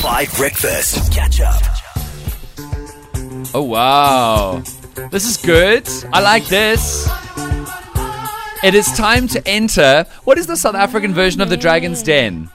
5 Breakfast. Catch up. Oh wow. This is good. I like this. It is time to enter. What is the South African version of the Dragon's Den?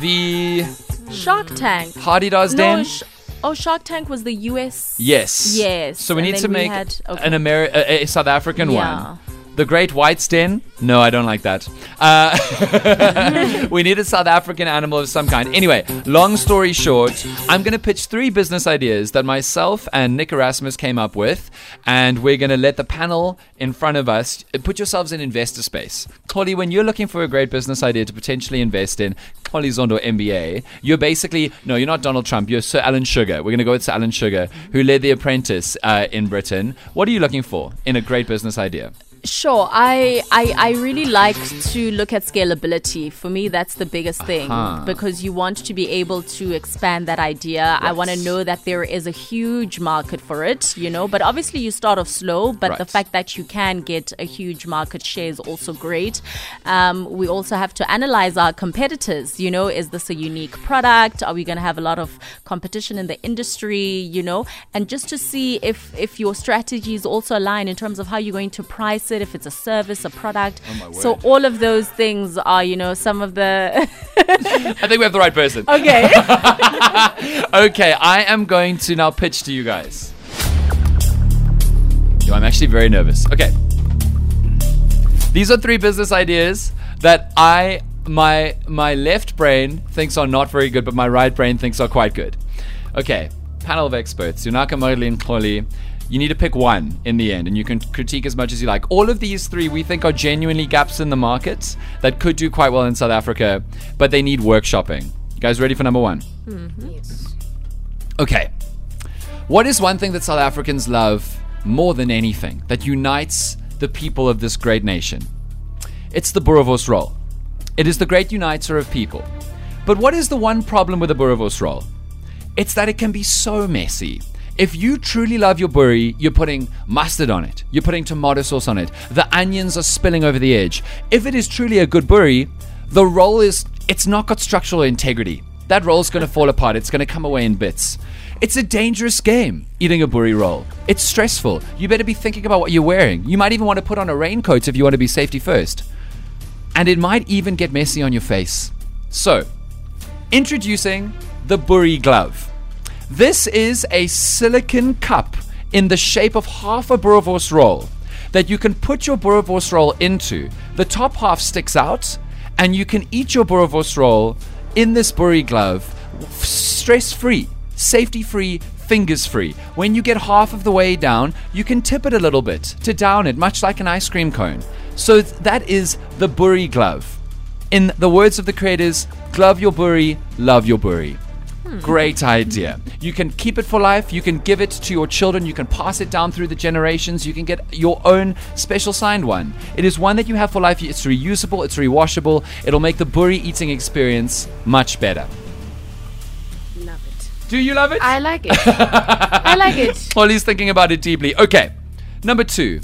The Shark Tank. Hardy Daz No, Den? sh- oh, Shark Tank was the US. Yes. Yes. So we and need to we make had- okay. an Ameri- a, a South African Yeah. one. The Great White Den? No, I don't like that. Uh, we need a South African animal of some kind. Anyway, long story short, I'm going to pitch three business ideas that myself and Nick Erasmus came up with, and we're going to let the panel in front of us put yourselves in investor space. Xoli, when you're looking for a great business idea to potentially invest in, Xoli Zondo MBA, you're basically, no, you're not Donald Trump, you're Sir Alan Sugar. We're going to go with Sir Alan Sugar, who led The Apprentice uh, in Britain. What are you looking for in a great business idea? Sure. I, I I really like to look at scalability. For me, that's the biggest thing Uh-huh. because you want to be able to expand that idea. I want to know that there is a huge market for it, you know. But obviously, you start off slow. But the fact that you can get a huge market share is also great. Um, we also have to analyze our competitors. You know, is this a unique product? Are we going to have a lot of competition in the industry? You know, and just to see if if your strategies also align in terms of how you're going to price it, if it's a service, a product. Oh, so all of those things are, you know, some of the. I think we have the right person. okay. Okay, I am going to now pitch to you guys. Yo, I'm actually very nervous. Okay. These are three business ideas that I my my left brain thinks are not very good, but my right brain thinks are quite good. Okay, panel of experts, Yunaka Modley and Chloe. You need to pick one in the end, and you can critique as much as you like. All of these three we think are genuinely gaps in the market that could do quite well in South Africa, but they need workshopping. You guys ready for number one? Mm-hmm. Yes. Okay. What is one thing that South Africans love more than anything that unites the people of this great nation? It's the Boerewors roll. It is the great uniter of people. But what is the one problem with the Boerewors roll? It's that it can be so messy. If you truly love your boerie, you're putting mustard on it. You're putting tomato sauce on it. The onions are spilling over the edge. If it is truly a good boerie, the roll is it's not got structural integrity. That roll's going to fall apart. It's going to come away in bits. It's a dangerous game eating a boerie roll. It's stressful. You better be thinking about what you're wearing. You might even want to put on a raincoat if you want to be safety first. And it might even get messy on your face. So, Introducing the Boerie Glove. This is a silicon cup in the shape of half a Boerewors roll that you can put your Boerewors roll into. The top half sticks out, and you can eat your Boerewors roll in this Boerie Glove stress free, safety free, fingers free. When you get half of the way down, you can tip it a little bit to down it, much like an ice cream cone. So that is the Boerie Glove. In the words of the creators, glove your boerie, love your boerie. Great idea. You can keep it for life. You can give it to your children. You can pass it down through the generations. You can get your own special signed one. It is one that you have for life. It's reusable, it's rewashable. It'll make the boerie eating experience much better. Love it. Do you love it? I like it. I like it. Xoli's thinking about it deeply. Okay. Number two,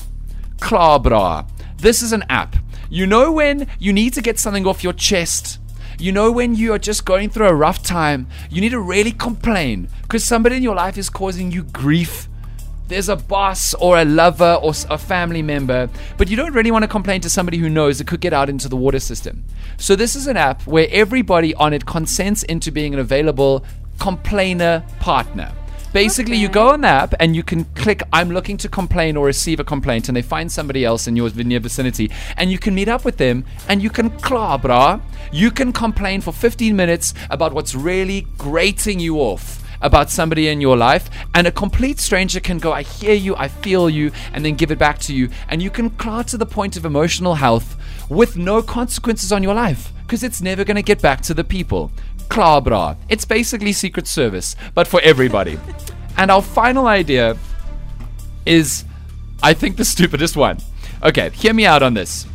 Klabra. This is an app. You know when you need to get something off your chest. You know when you are just going through a rough time. You need to really complain because somebody in your life is causing you grief. There's a boss or a lover or a family member, but you don't really want to complain to somebody who knows it could get out into the water system. So, this is an app where everybody on it consents into being an available complainer partner. Basically, you go on the app and you can click, I'm looking to complain or receive a complaint, and they find somebody else in your near vicinity, and you can meet up with them and you can klabra. You can complain for 15 minutes about what's really grating you off about somebody in your life, and a complete stranger can go, I hear you, I feel you, and then give it back to you. And you can claw to the point of emotional health with no consequences on your life because it's never going to get back to the people. Klabra. It's basically Secret Service, but for everybody. and our final idea is, I think, the stupidest one. Okay, hear me out on this.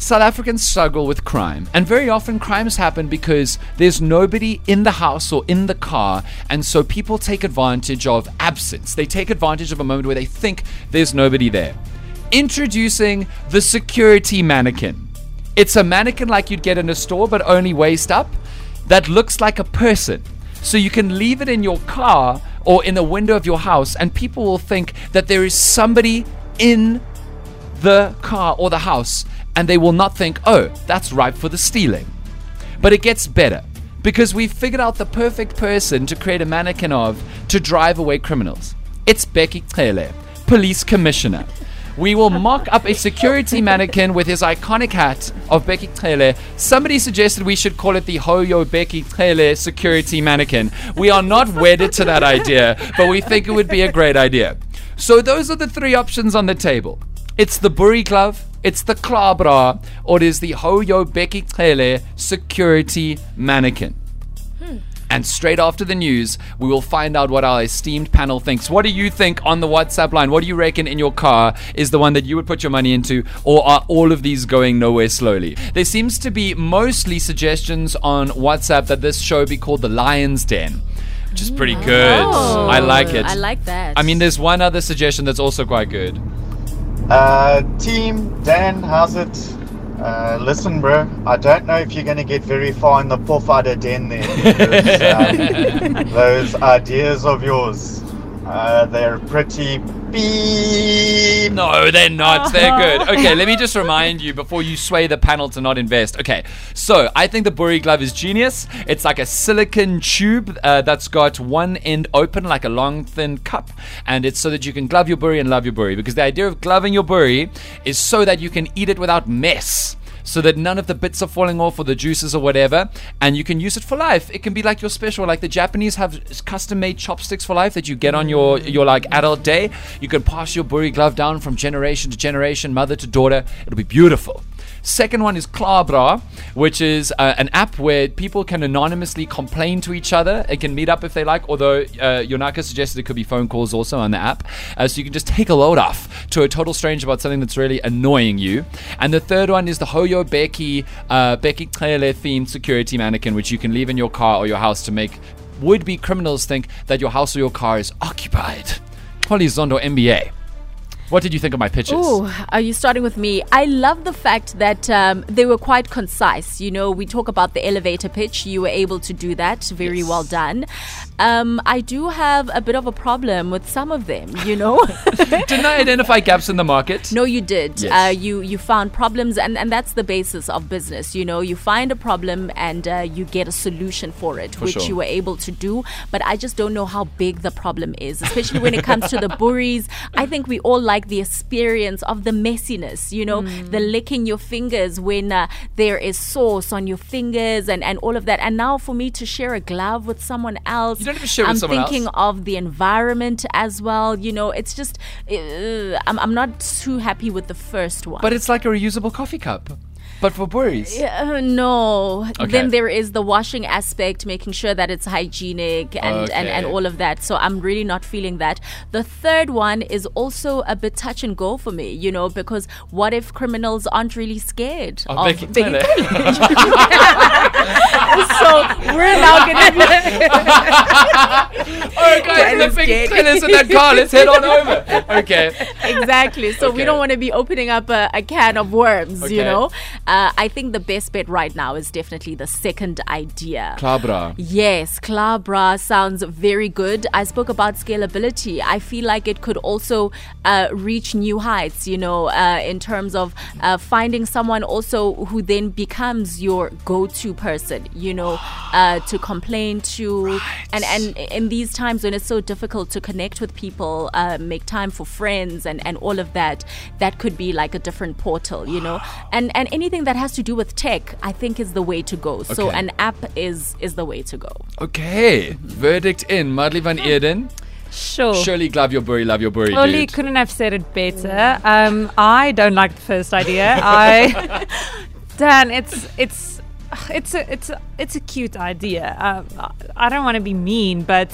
South Africans struggle with crime, and very often crimes happen because there's nobody in the house or in the car, and so people take advantage of absence. They take advantage of a moment where they think there's nobody there. Introducing the security mannequin. It's a mannequin like you'd get in a store, but only waist up, that looks like a person. So you can leave it in your car or in the window of your house, and people will think that there is somebody in the car or the house, and they will not think, oh, that's ripe for the stealing. But it gets better because we've figured out the perfect person to create a mannequin of to drive away criminals. It's Bheki Cele, police commissioner. We will mock up a security mannequin with his iconic hat of Bheki Cele. Somebody suggested we should call it the Hoyo Bheki Cele security mannequin. We are not wedded to that idea, but we think it would be a great idea. So those are the three options on the table. It's the Boerie glove, it's the Klabra, or it is the Hoyo Bheki Cele security mannequin. And straight after the news, we will find out what our esteemed panel thinks. What do you think on the WhatsApp line? What do you reckon in your car is the one that you would put your money into, or are all of these going nowhere slowly? There seems to be mostly suggestions on WhatsApp that this show be called The Lion's Den, which is pretty good. Oh, I like it. I like that. I mean, there's one other suggestion that's also quite good. Uh, team, Dan, how's it? Uh, listen, bro, I don't know if you're going to get very far in the poor Pofadder den there. Because, um, those ideas of yours, uh, they're pretty beep. No, they're not. They're good. Okay, let me just remind you before you sway the panel to not invest. Okay, so I think the Boerie glove is genius. It's like a silicon tube uh, that's got one end open, like a long, thin cup, and it's so that you can glove your boerie and love your boerie. Because the idea of gloving your boerie is so that you can eat it without mess so that none of the bits are falling off or the juices or whatever, and you can use it for life. It can be like your special, like the Japanese have custom made chopsticks for life that you get on your your like adult day. You can pass your boerie glove down from generation to generation, mother to daughter. It'll be beautiful. Second one is Klabra, which is uh, an app where people can anonymously complain to each other. It can meet up if they like, although uh, Yonaka suggested it could be phone calls also on the app. Uh, so you can just take a load off to a total stranger about something that's really annoying you. And the third one is the Hoyo Bheki, uh, Bheki Cele themed security mannequin, which you can leave in your car or your house to make would be criminals think that your house or your car is occupied. Xoli Zondo MBA. What did you think of my pitches? Ooh, are you starting with me? I love the fact that um, they were quite concise. You know, we talk about the elevator pitch. You were able to do that. Very Yes. well done. Um, I do have a bit of a problem with some of them. You know. Didn't I identify gaps in the market? No, you did. Yes. Uh, you you found problems, and, and that's the basis of business. You know, you find a problem and uh, you get a solution for it, which sure. you were able to do. But I just don't know how big the problem is, especially when it comes to the boeries. I think we all like the experience of the messiness. You know, the licking your fingers when uh, there is sauce on your fingers and and all of that. And now for me to share a glove with someone else, You don't have share I'm someone else. thinking of the environment as well. You know, it's just uh, I'm, I'm not too happy with the first one. But it's like a reusable coffee cup, but for boeries. Uh, no. Okay. Then there is the washing aspect, making sure that it's hygienic and, and, and all of that. So I'm really not feeling that. The third one is also a bit touch and go for me, you know, because what if criminals aren't really scared Oh, of Cele. So we're now going to be. oh, guys, the big tennis in that car. Let's head on over. Okay. exactly. So we don't want to be opening up a, a can of worms, you know. Uh, I think the best bet right now is definitely the second idea. Klabra. Yes, Klabra sounds very good. I spoke about scalability. I feel like it could also uh, reach new heights, you know, uh, in terms of uh, finding someone also who then becomes your go to person, you know, uh, to complain to. And, and in these times when it's so difficult to connect with people, uh, make time for friends and, and all of that, that could be like a different portal, you know. And, and anything that has to do with tech, I think is the way to go. So an app is is the way to go. Okay. Verdict in. Madly van Eden. Sure. Surely glove your boerie, love your boerie, Xoli dude. couldn't have said it better. Um, I don't like the first idea. I, Dan, it's it's it's a it's a, it's a cute idea. Um, I- I don't want to be mean, but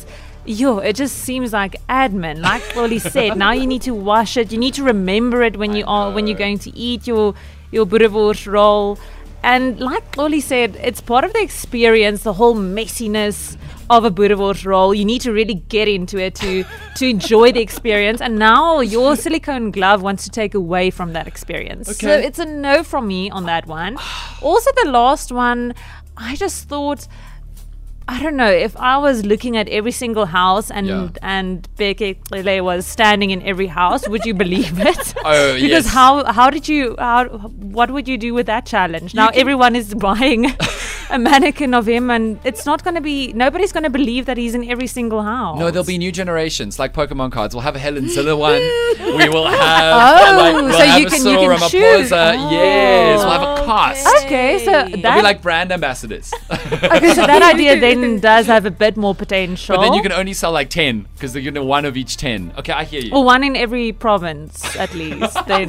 yo, it just seems like admin. Like Xoli said, now you need to wash it. You need to remember it when you are when you're going to eat your your boerewors roll. And like Lolly said, it's part of the experience, the whole messiness of a boerewors roll. You need to really get into it to to enjoy the experience. And now your silicone glove wants to take away from that experience. So it's a no from me on that one. Also, the last one, I just thought I don't know if I was looking at every single house and Yeah. and Bheki Cele was standing in every house, would you believe it? Oh, because yes. how how did you how what would you do with that challenge? Now everyone is buying a mannequin of him, and it's not going to be nobody's going to believe that he's in every single house. No, there'll be new generations like Pokemon cards. We'll have a Helen Zille one. we will have. Oh, like, we'll so have you a can- Cyril you can choose. Ramaphosa. Yes, we'll have a oh, cast. Okay, so They'll be like brand ambassadors. okay, so that idea then does have a bit more potential. but then you can only sell like 10 because you're going to one of each 10. Okay, I hear you. Well, one in every province at least. then,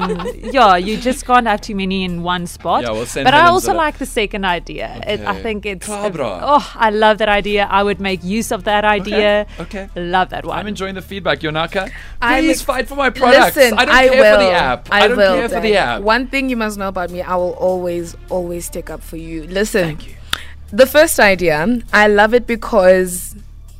yeah, you just can't have too many in one spot. Yeah, we'll send but I also Zille. like the second idea. It, I Okay. think it's. Uh, Klabra. oh, I love that idea. I would make use of that idea. okay. okay. Love that one. I'm enjoying the feedback, Yonaka. I'm Please fight for my products. Listen, I don't I care will. for the app. I, don't will. care for the app. One thing you must know about me, I will always, always stick up for you. Listen, Thank you. the first idea, I love it because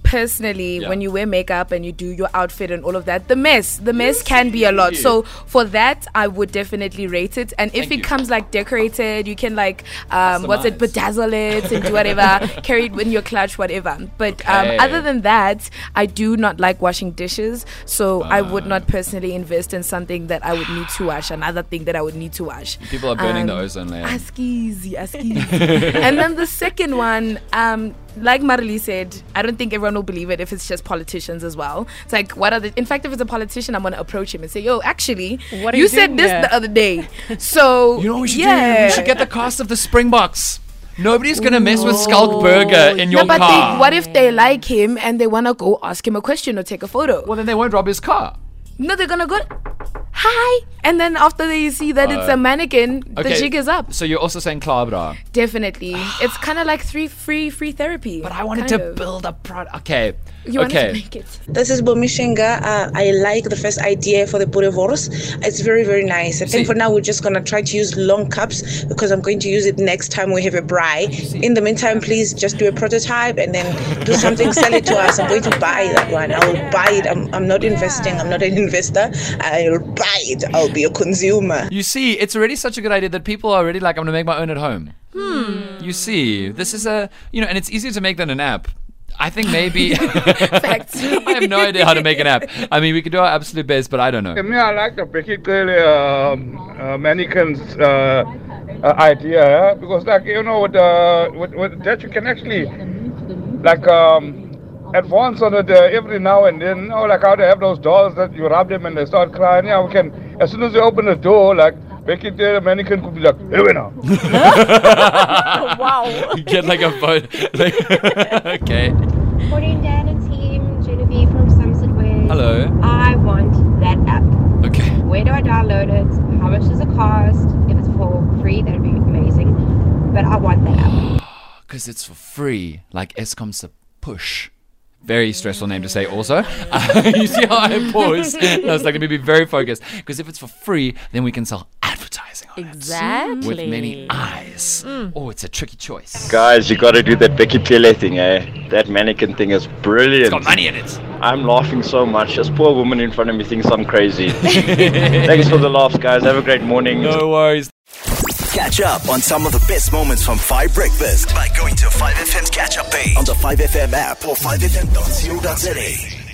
personally Yeah. when you wear makeup and you do your outfit and all of that the mess the mess can be a lot so for that i would definitely rate it and if Thank it you. comes like decorated you can like um what's it bedazzle it and do whatever carry it in your clutch whatever but Okay. um other than that i do not like washing dishes so i would not personally invest in something that i would need to wash another thing that i would need to wash People are burning the Um, ozone layer. Ask easy, ask easy. and then the second one, um, like Marily said, I don't think everyone will believe it if it's just politicians as well. It's like, what are the? In fact, if it's a politician, I'm gonna approach him and say, "Yo, actually, What are you you said this here?" the other day." So You know what we should yeah. do? We should get the cast of the Springboks. Nobody's gonna mess with Schalk Burger in your yeah, but car. they, what if they like him and they wanna go ask him a question or take a photo? well, then they won't rob his car. No, they're gonna go, hi, and then after they see that it's a mannequin, the Okay. jig is up. So you're also saying Klabra. Definitely, it's kind of like three free free therapy. But I wanted kind to of. build a product. Okay. You wanted okay. to make it. This is Bomishenga. Uh, I like the first idea for the Boerewors. It's very, very nice. I think for now we're just going to try to use long cups because I'm going to use it next time we have a braai. In the meantime, please just do a prototype and then do something, sell it to us. I'm going to buy that one. I will buy it. I'm, I'm not investing. I'm not an investor. I'll buy it. I'll be a consumer. You see, it's already such a good idea that people are already like, I'm going to make my own at home. You see, this is a, you know, and it's easier to make than an app. I think maybe. Facts. I have no idea how to make an app. I mean, we could do our absolute best, but I don't know. To me, I like the Bheki Cele um, uh, mannequins uh, uh, idea because, like you know, with, uh, with, with that you can actually like um, advance on it uh, every now and then. You know, like how they have those dolls that you rub them and they start crying. Yeah, we can as soon as you open the door, like Bheki Cele mannequin could be like, here we now. wow. Get like a phone. Like, okay. Morning, Dan and team. Genevieve from Somerset West. Hello. I want that app. Okay. Where do I download it? How much does it cost? If it's for free, that'd be amazing. But I want that app. Because it's for free, like Eskom's a push. Very stressful name to say, also. Uh, you see how I paused? I was like, let me be very focused. Because if it's for free, then we can sell advertising on Exactly. with many eyes. Oh, it's a tricky choice. Guys, you gotta do that Bheki Cele thing, eh? That mannequin thing is brilliant. It's got money in it. I'm laughing so much. This poor woman in front of me thinks I'm crazy. Thanks for the laughs, guys. Have a great morning. No worries. Catch up on some of the best moments from 5 Breakfast by going to 5FM's catch up page on the 5FM app or 5FM.co.za.